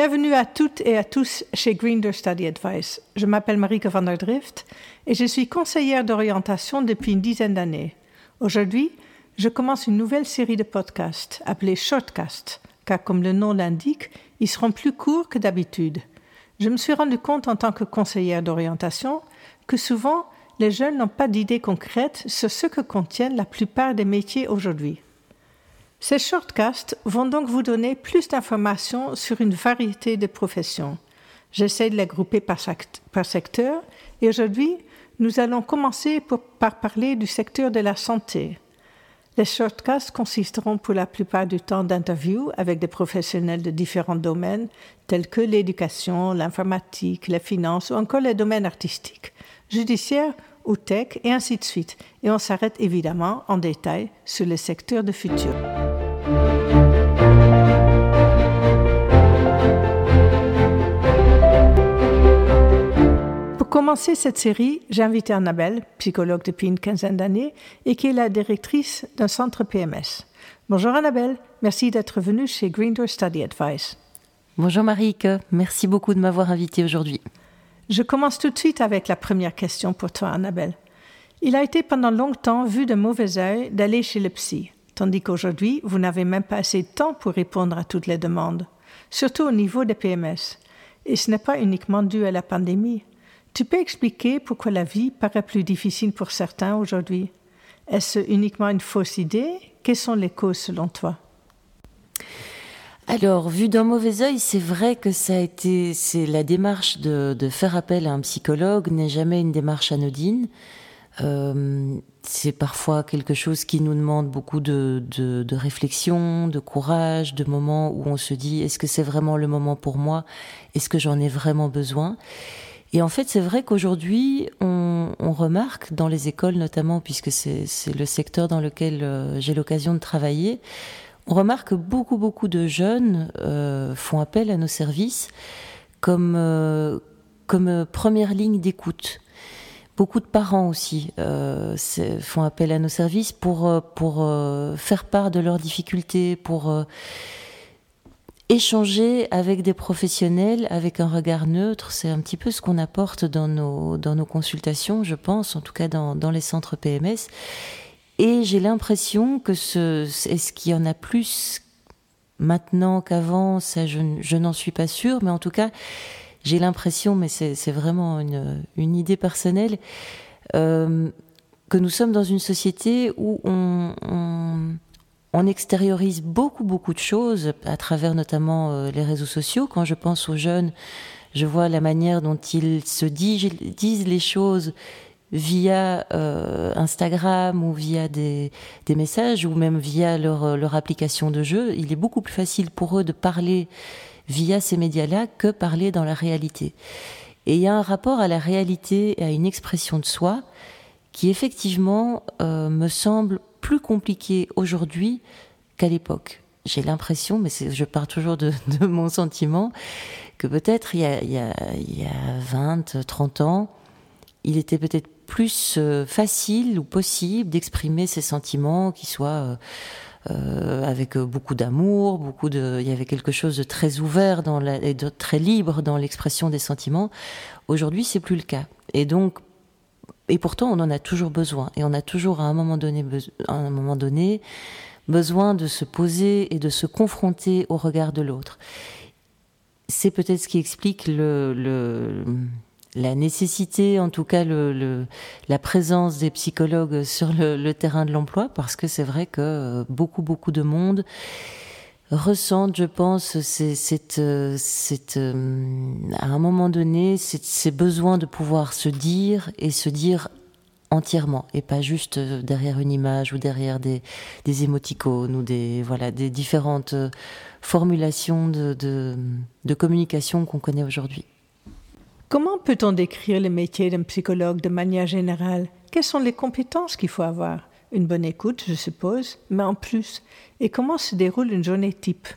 Bienvenue à toutes et à tous chez Grinder Study Advice. Je m'appelle Marieke van der Drift et je suis conseillère d'orientation depuis une dizaine d'années. Aujourd'hui, je commence une nouvelle série de podcasts appelée Shortcast, car comme le nom l'indique, ils seront plus courts que d'habitude. Je me suis rendu compte en tant que conseillère d'orientation que souvent les jeunes n'ont pas d'idées concrètes sur ce que contiennent la plupart des métiers aujourd'hui. Ces shortcasts vont donc vous donner plus d'informations sur une variété de professions. J'essaie de les grouper par, secteur et aujourd'hui, nous allons commencer par parler du secteur de la santé. Les shortcasts consisteront pour la plupart du temps d'interviews avec des professionnels de différents domaines tels que l'éducation, l'informatique, les finances ou encore les domaines artistiques, judiciaires ou tech et ainsi de suite. Et on s'arrête évidemment en détail sur les secteurs de futur. Commencer cette série, j'ai invité Annabelle, psychologue depuis une quinzaine d'années et qui est la directrice d'un centre PMS. Bonjour Annabelle, merci d'être venue chez Green Door Study Advice. Bonjour Marique, merci beaucoup de m'avoir invitée aujourd'hui. Je commence tout de suite avec la première question pour toi Annabelle. Il a été pendant longtemps vu de mauvais œil d'aller chez le psy tandis qu'aujourd'hui, vous n'avez même pas assez de temps pour répondre à toutes les demandes, surtout au niveau des PMS. Et ce n'est pas uniquement dû à la pandémie. Tu peux expliquer pourquoi la vie paraît plus difficile pour certains aujourd'hui? Est-ce uniquement une fausse idée? Quelles sont les causes selon toi? Alors, vu d'un mauvais œil, c'est vrai que ça a été, c'est la démarche de, faire appel à un psychologue n'est jamais une démarche anodine. Euh, c'est parfois quelque chose qui nous demande beaucoup de, de, réflexion, de courage, de moments où on se dit est-ce que c'est vraiment le moment pour moi? Est-ce que j'en ai vraiment besoin? Et en fait, c'est vrai qu'aujourd'hui, on, remarque dans les écoles notamment, puisque c'est le secteur dans lequel euh, j'ai l'occasion de travailler, on remarque que beaucoup, beaucoup de jeunes euh, font appel à nos services comme, comme première ligne d'écoute. Beaucoup de parents aussi euh, font appel à nos services pour, euh, pour euh, faire part de leurs difficultés, pour échanger avec des professionnels avec un regard neutre. C'est un petit peu ce qu'on apporte dans nos, dans nos consultations, je pense, en tout cas dans, dans les centres PMS. Et j'ai l'impression que ce, est-ce qu'il y en a plus maintenant qu'avant? Ça, je, je n'en suis pas sûre, mais en tout cas, j'ai l'impression, mais c'est vraiment une, une, idée personnelle, euh, que nous sommes dans une société où on, on, on, extériorise beaucoup, beaucoup de choses à travers notamment euh, les réseaux sociaux. Quand je pense aux jeunes, je vois la manière dont ils se disent, les choses via euh, Instagram ou via des, messages ou même via leur, leur application de jeu. Il est beaucoup plus facile pour eux de parler via ces médias-là que parler dans la réalité. Et il y a un rapport à la réalité et à une expression de soi qui effectivement euh, me semble plus compliqué aujourd'hui qu'à l'époque. J'ai l'impression, mais je pars toujours de, mon sentiment, que peut-être il, y a 20, 30 ans, il était peut-être plus euh, facile ou possible d'exprimer ses sentiments, qui soient euh, euh, avec beaucoup d'amour, beaucoup de, il y avait quelque chose de très ouvert dans la, et de très libre dans l'expression des sentiments. Aujourd'hui, c'est plus le cas. Et donc, et pourtant, on en a toujours besoin. Et on a toujours à un moment donné, à un moment donné, besoin de se poser et de se confronter au regard de l'autre. C'est peut-être ce qui explique le, la nécessité, en tout cas la présence des psychologues sur le, terrain de l'emploi, parce que c'est vrai que euh, beaucoup, beaucoup de monde ressentent, je pense, c'est euh, euh, à un moment donné, ces besoins de pouvoir se dire et se dire entièrement et pas juste derrière une image ou derrière des, des émoticônes ou des voilà des différentes formulations de, de communication qu'on connaît aujourd'hui. Comment peut-on décrire le métier d'un psychologue de manière générale? Quelles sont les compétences qu'il faut avoir? Une bonne écoute, je suppose, mais en plus. Et comment se déroule une journée type?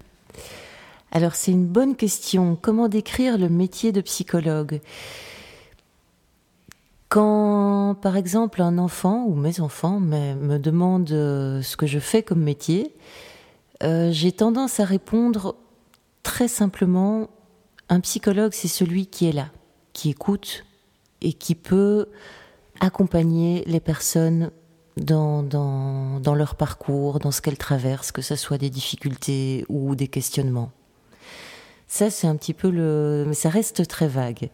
Alors c'est une bonne question. Comment décrire le métier de psychologue? Quand, par exemple, un enfant ou mes enfants me, demandent euh, ce que je fais comme métier, euh, j'ai tendance à répondre très simplement Un psychologue, c'est celui qui est là, qui écoute et qui peut accompagner les personnes dans, dans, dans leur parcours, dans ce qu'elles traversent, que ce soit des difficultés ou des questionnements. Ça, c'est un petit peu le. Mais ça reste très vague.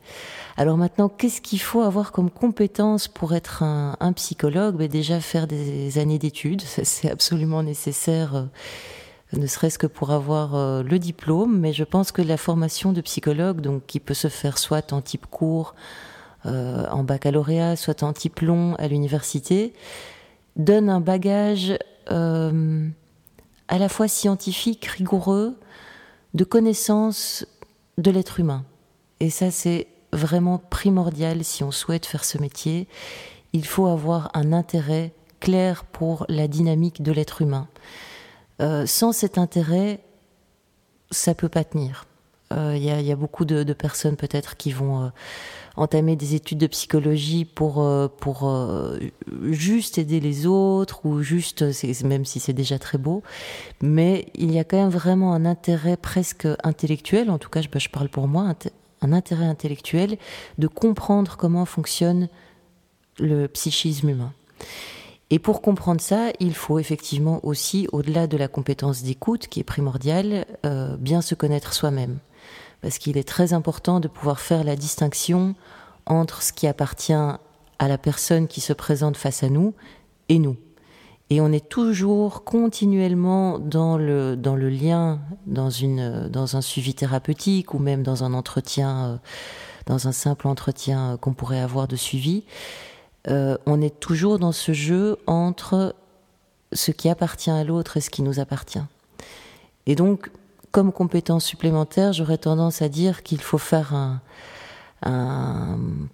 Alors maintenant, qu'est-ce qu'il faut avoir comme compétence pour être un, psychologue? Ben Déjà, faire des années d'études, c'est absolument nécessaire, euh, ne serait-ce que pour avoir euh, le diplôme. Mais je pense que la formation de psychologue, donc qui peut se faire soit en type court, euh, en baccalauréat, soit en type long à l'université, donne un bagage euh, à la fois scientifique, rigoureux, de connaissance de l'être humain. Et ça, c'est vraiment primordial si on souhaite faire ce métier. Il faut avoir un intérêt clair pour la dynamique de l'être humain. Euh, sans cet intérêt, ça peut pas tenir. Il euh, y, a beaucoup de, personnes peut-être qui vont euh, entamer des études de psychologie pour euh, pour juste aider les autres ou juste même si c'est déjà très beau, mais il y a quand même vraiment un intérêt presque intellectuel. En tout cas, je, je parle pour moi, un intérêt intellectuel de comprendre comment fonctionne le psychisme humain. Et pour comprendre ça, il faut effectivement aussi, au-delà de la compétence d'écoute, qui est primordiale, bien se connaître soi-même parce qu'il est très important de pouvoir faire la distinction entre ce qui appartient à la personne qui se présente face à nous et nous. Et on est toujours continuellement dans le, dans le lien, dans, une, dans un suivi thérapeutique ou même dans un entretien, euh, dans un simple entretien qu'on pourrait avoir de suivi. Euh, on est toujours dans ce jeu entre ce qui appartient à l'autre et ce qui nous appartient. Et donc, comme compétence supplémentaire, j'aurais tendance à dire qu'il faut faire un,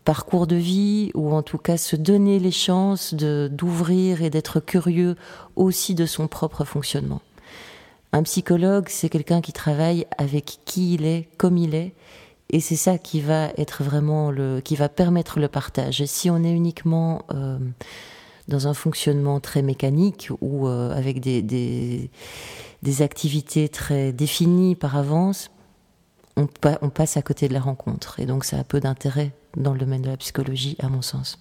parcours de vie ou en tout cas se donner les chances d'ouvrir et d'être curieux aussi de son propre fonctionnement. Un psychologue, c'est quelqu'un qui travaille avec qui il est, comme il est, et c'est ça qui va être vraiment le, qui va permettre le partage. Et si on est uniquement euh, dans un fonctionnement très mécanique ou euh, avec des des activités très définies par avance, on, passe à côté de la rencontre. Et donc ça a peu d'intérêt dans le domaine de la psychologie, à mon sens.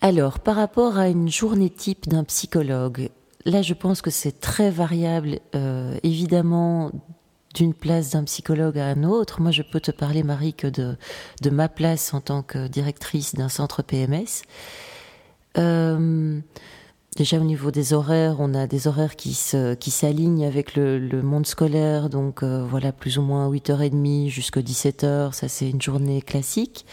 Alors, par rapport à une journée type d'un psychologue, là je pense que c'est très variable, euh, évidemment, d'une place d'un psychologue à un autre. Moi je peux te parler, Marie, que de, de ma place en tant que directrice d'un centre PMS. Euh, Déjà au niveau des horaires, on a des horaires qui qui s'alignent avec le, le, monde scolaire, donc euh, voilà plus ou moins 8h30 jusqu'à 17h, ça c'est une journée classique.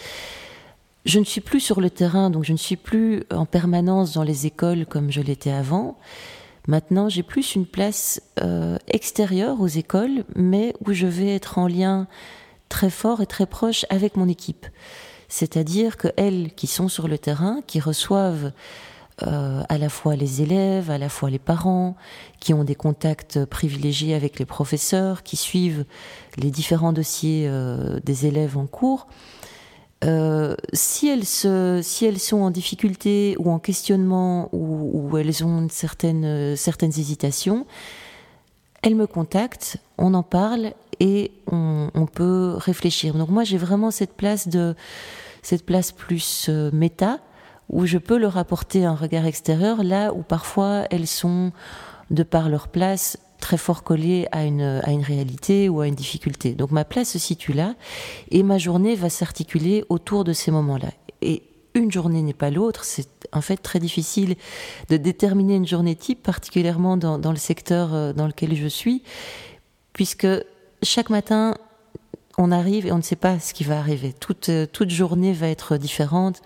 Je ne suis plus sur le terrain, donc je ne suis plus en permanence dans les écoles comme je l'étais avant. Maintenant, j'ai plus une place euh, extérieure aux écoles, mais où je vais être en lien très fort et très proche avec mon équipe. C'est-à-dire que elles qui sont sur le terrain, qui reçoivent euh, à la fois les élèves, à la fois les parents, qui ont des contacts privilégiés avec les professeurs, qui suivent les différents dossiers euh, des élèves en cours. Euh, si, elles se, si elles sont en difficulté ou en questionnement ou, ou elles ont certaines, certaines hésitations, elles me contactent, on en parle et on, on peut réfléchir. Donc moi j'ai vraiment cette place de cette place plus méta où je peux leur apporter un regard extérieur, là où parfois elles sont, de par leur place, très fort collées à une, à une réalité ou à une difficulté. Donc ma place se situe là, et ma journée va s'articuler autour de ces moments-là. Et une journée n'est pas l'autre, c'est en fait très difficile de déterminer une journée type, particulièrement dans, dans le secteur euh, dans lequel je suis, puisque chaque matin, on arrive et on ne sait pas ce qui va arriver. Toute, euh, toute journée va être différente.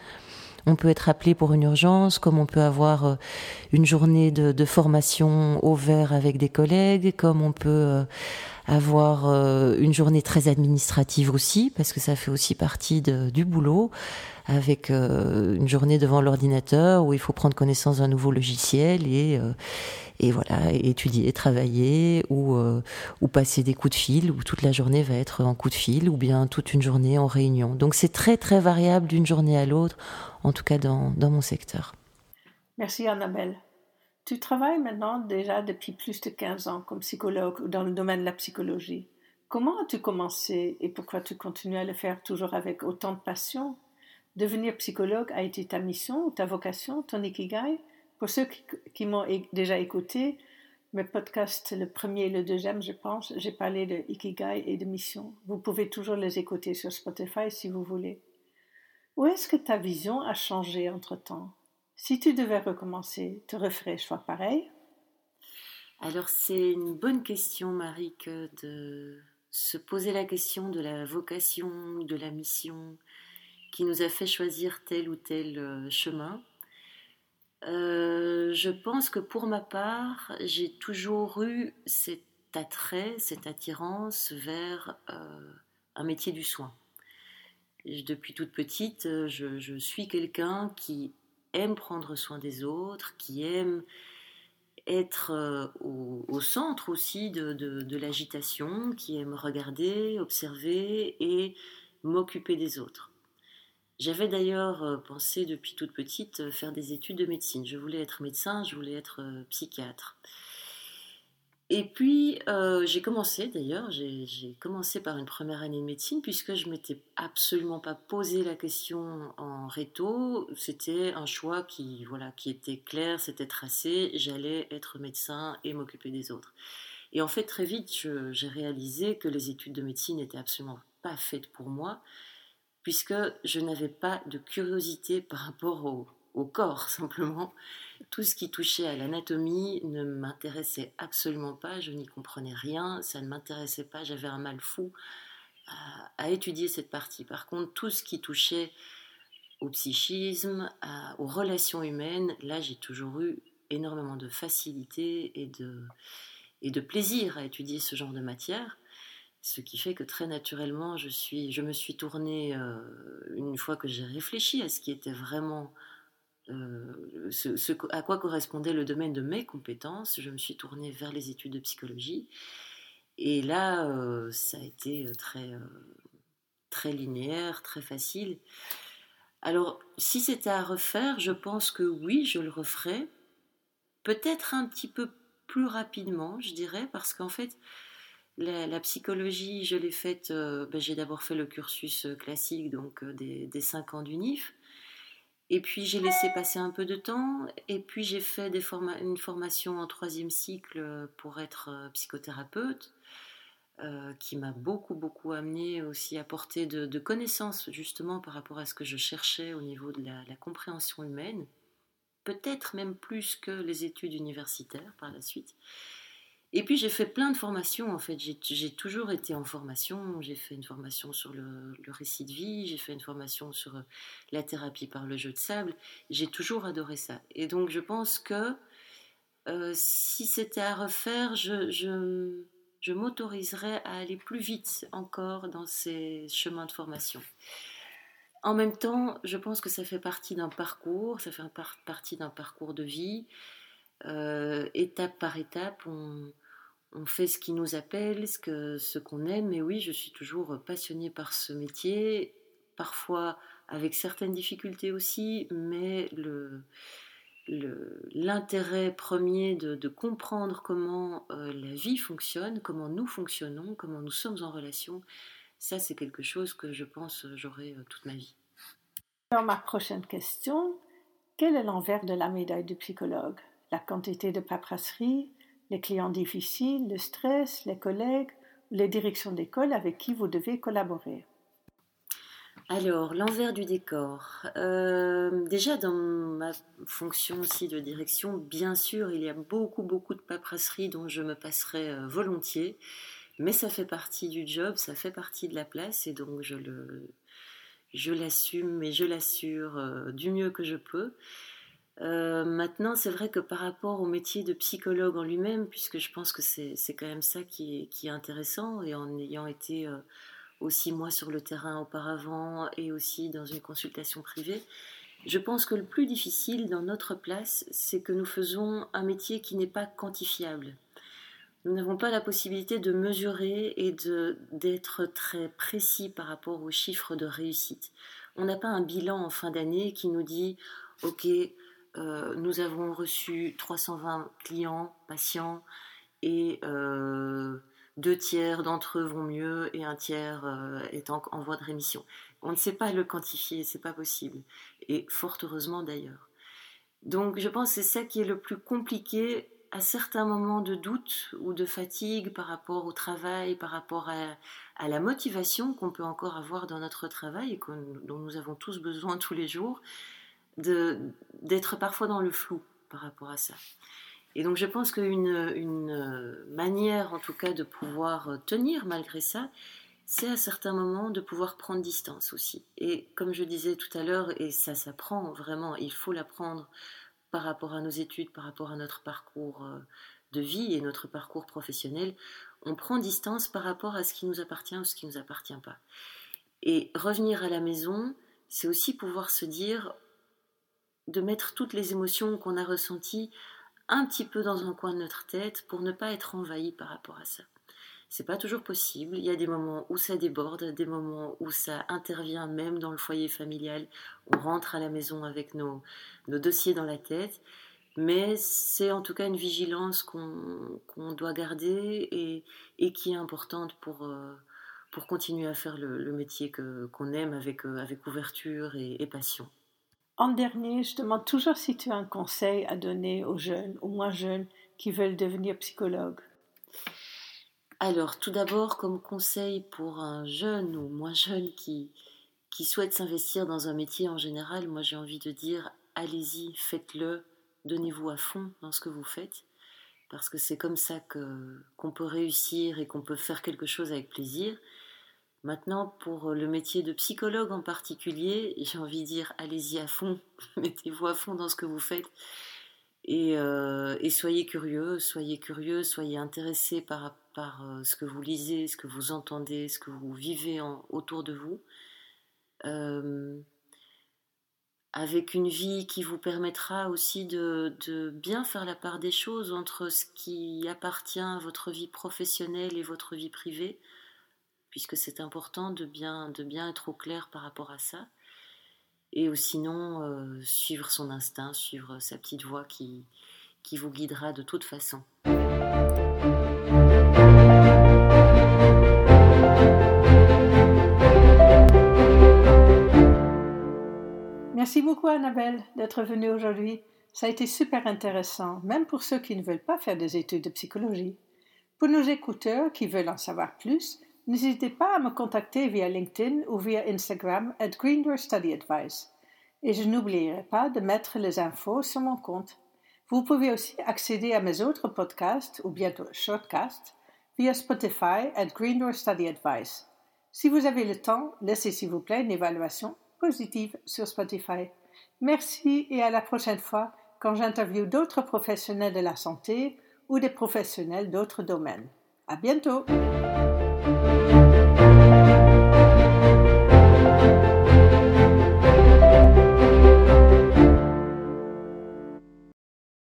On peut être appelé pour une urgence, comme on peut avoir euh, une journée de, formation au vert avec des collègues, comme on peut euh, avoir euh, une journée très administrative aussi, parce que ça fait aussi partie du boulot, avec une journée devant l'ordinateur où il faut prendre connaissance d'un nouveau logiciel et, et voilà, étudier, travailler ou, ou passer des coups de fil, où toute la journée va être en coup de fil, ou bien toute une journée en réunion. Donc c'est très très variable d'une journée à l'autre en tout cas dans, dans mon secteur. Merci Annabelle. Tu travailles maintenant déjà depuis plus de 15 ans comme psychologue dans le domaine de la psychologie. Comment as-tu commencé et pourquoi tu continues à le faire toujours avec autant de passion? Devenir psychologue a été ta mission ou ta vocation, ton ikigai? Pour ceux qui, m'ont déjà écouté, mes podcasts, le premier et le deuxième, je pense, j'ai parlé de ikigai et de mission. Vous pouvez toujours les écouter sur Spotify si vous voulez. Où est-ce que ta vision a changé entre-temps? Si tu devais recommencer, te referais choix pareil? Alors c'est une bonne question, Marie, de se poser la question de la vocation, de la mission qui nous a fait choisir tel ou tel euh, chemin. Euh, je pense que pour ma part, j'ai toujours eu cet attrait, cette attirance vers euh, un métier du soin. depuis toute petite, je suis quelqu'un qui aime prendre soin des autres, qui aime être euh, au, centre aussi de, l'agitation, qui aime regarder, observer et m'occuper des autres. J'avais d'ailleurs euh, pensé depuis toute petite euh, faire des études de médecine. Je voulais être médecin, je voulais être psychiatre. Et puis, euh, j'ai commencé d'ailleurs, j'ai commencé par une première année de médecine puisque je m'étais absolument pas posé la question en réto. C'était un choix qui, voilà, qui était clair, c'était tracé. J'allais être médecin et m'occuper des autres. Et en fait, très vite, j'ai réalisé que les études de médecine n'étaient absolument pas faites pour moi puisque je n'avais pas de curiosité par rapport au, corps simplement. Tout ce qui touchait à l'anatomie ne m'intéressait absolument pas, je n'y comprenais rien, ça ne m'intéressait pas, j'avais un mal fou à, étudier cette partie. Par contre, tout ce qui touchait au psychisme, aux relations humaines, là j'ai toujours eu énormément de facilité et de plaisir à étudier ce genre de matière. Ce qui fait que très naturellement, je, suis, je me suis tournée, euh, une fois que j'ai réfléchi à ce qui était vraiment euh, ce, à quoi correspondait le domaine de mes compétences, je me suis tournée vers les études de psychologie. Et là, euh, ça a été très, très linéaire, très facile. Alors, si c'était à refaire, je pense que oui, je le referais. Peut-être un petit peu plus rapidement, je dirais, parce qu'en fait, la, psychologie, je l'ai faite, ben, j'ai d'abord fait le cursus classique, donc des, des 5 ans d'UNIF. Et puis j'ai laissé passer un peu de temps, et puis j'ai fait une formation en troisième cycle pour être euh, psychothérapeute, euh, qui m'a beaucoup, beaucoup amené aussi à porter de, connaissances justement par rapport à ce que je cherchais au niveau de la compréhension humaine, peut-être même plus que les études universitaires par la suite. Et puis j'ai fait plein de formations en fait. J'ai toujours été en formation. J'ai fait une formation sur le, récit de vie, j'ai fait une formation sur euh, la thérapie par le jeu de sable. J'ai toujours adoré ça. Et donc je pense que euh, si c'était à refaire, je, je, m'autoriserais à aller plus vite encore dans ces chemins de formation. En même temps, je pense que ça fait partie d'un parcours, ça fait partie d'un parcours de vie. Euh, étape par étape, on, on, fait ce qui nous appelle, ce qu'on ce qu'on aime. Et oui, je suis toujours passionnée par ce métier, parfois avec certaines difficultés aussi, mais l'intérêt premier de, comprendre comment euh, la vie fonctionne, comment nous fonctionnons, comment nous sommes en relation, ça c'est quelque chose que je pense j'aurai euh, toute ma vie. Alors ma prochaine question, quel est l'envers de la médaille du psychologue? La quantité de paperasserie, les clients difficiles, le stress, les collègues les directions d'école avec qui vous devez collaborer. Alors, l'envers du décor. Euh, déjà, dans ma fonction aussi de direction, bien sûr, il y a beaucoup, beaucoup de paperasserie dont je me passerai euh, volontiers, mais ça fait partie du job, ça fait partie de la place, et donc je le, je l'assume et je l'assure euh, du mieux que je peux. Euh, maintenant, c'est vrai que par rapport au métier de psychologue en lui-même, puisque je pense que c'est quand même ça qui est, intéressant, et en ayant été euh, aussi moi sur le terrain auparavant et aussi dans une consultation privée, je pense que le plus difficile dans notre place, c'est que nous faisons un métier qui n'est pas quantifiable. Nous n'avons pas la possibilité de mesurer et d'être très précis par rapport aux chiffres de réussite. On n'a pas un bilan en fin d'année qui nous dit, OK, euh, nous avons reçu 320 clients, patients, et euh, deux tiers d'entre eux vont mieux et un tiers euh, est en, voie de rémission. On ne sait pas le quantifier, c'est pas possible. Et fort heureusement d'ailleurs. Donc je pense que c'est ça qui est le plus compliqué à certains moments de doute ou de fatigue par rapport au travail, par rapport à, la motivation qu'on peut encore avoir dans notre travail et dont nous avons tous besoin tous les jours, d'être parfois dans le flou par rapport à ça. Et donc je pense qu'une une manière en tout cas de pouvoir tenir malgré ça, c'est à certains moments de pouvoir prendre distance aussi. Et comme je disais tout à l'heure, et ça s'apprend vraiment, il faut l'apprendre par rapport à nos études, par rapport à notre parcours euh, de vie et notre parcours professionnel, on prend distance par rapport à ce qui nous appartient ou ce qui ne nous appartient pas. Et revenir à la maison, c'est aussi pouvoir se dire de mettre toutes les émotions qu'on a ressenties un petit peu dans un coin de notre tête pour ne pas être envahi par rapport à ça. C'est pas toujours possible. Il y a des moments où ça déborde, des moments où ça intervient même dans le foyer familial. On rentre à la maison avec nos, nos dossiers dans la tête. Mais c'est en tout cas une vigilance qu'on doit garder et, et, qui est importante pour, euh, pour continuer à faire le, métier qu'on aime avec, euh, avec ouverture et passion. En dernier, je demande toujours si tu as un conseil à donner aux jeunes ou moins jeunes qui veulent devenir psychologues. Alors, tout d'abord, comme conseil pour un jeune ou moins jeune qui, qui souhaite s'investir dans un métier en général, moi j'ai envie de dire allez-y, faites-le, donnez-vous à fond dans ce que vous faites, parce que c'est comme ça qu'on peut réussir et qu'on peut faire quelque chose avec plaisir. Maintenant, pour le métier de psychologue en particulier, j'ai envie de dire allez-y à fond, mettez-vous à fond dans ce que vous faites. Euh, et, soyez curieux, soyez curieux, soyez intéressé par, par euh, ce que vous lisez, ce que vous entendez, ce que vous vivez autour de vous, euh, avec une vie qui vous permettra aussi de, de, bien faire la part des choses entre ce qui appartient à votre vie professionnelle et votre vie privée, puisque c'est important de bien, de bien être au clair par rapport à ça et sinon euh, suivre son instinct, suivre sa petite voix qui, qui vous guidera de toute façon. Merci beaucoup Annabelle d'être venue aujourd'hui. Ça a été super intéressant, même pour ceux qui ne veulent pas faire des études de psychologie. Pour nos écouteurs qui veulent en savoir plus, N'hésitez pas à me contacter via LinkedIn ou via Instagram at Study Advice. Et je n'oublierai pas de mettre les infos sur mon compte. Vous pouvez aussi accéder à mes autres podcasts ou bientôt shortcasts via Spotify at Green Study Advice. Si vous avez le temps, laissez s'il vous plaît une évaluation positive sur Spotify. Merci et à la prochaine fois quand j'interviewe d'autres professionnels de la santé ou des professionnels d'autres domaines. À bientôt!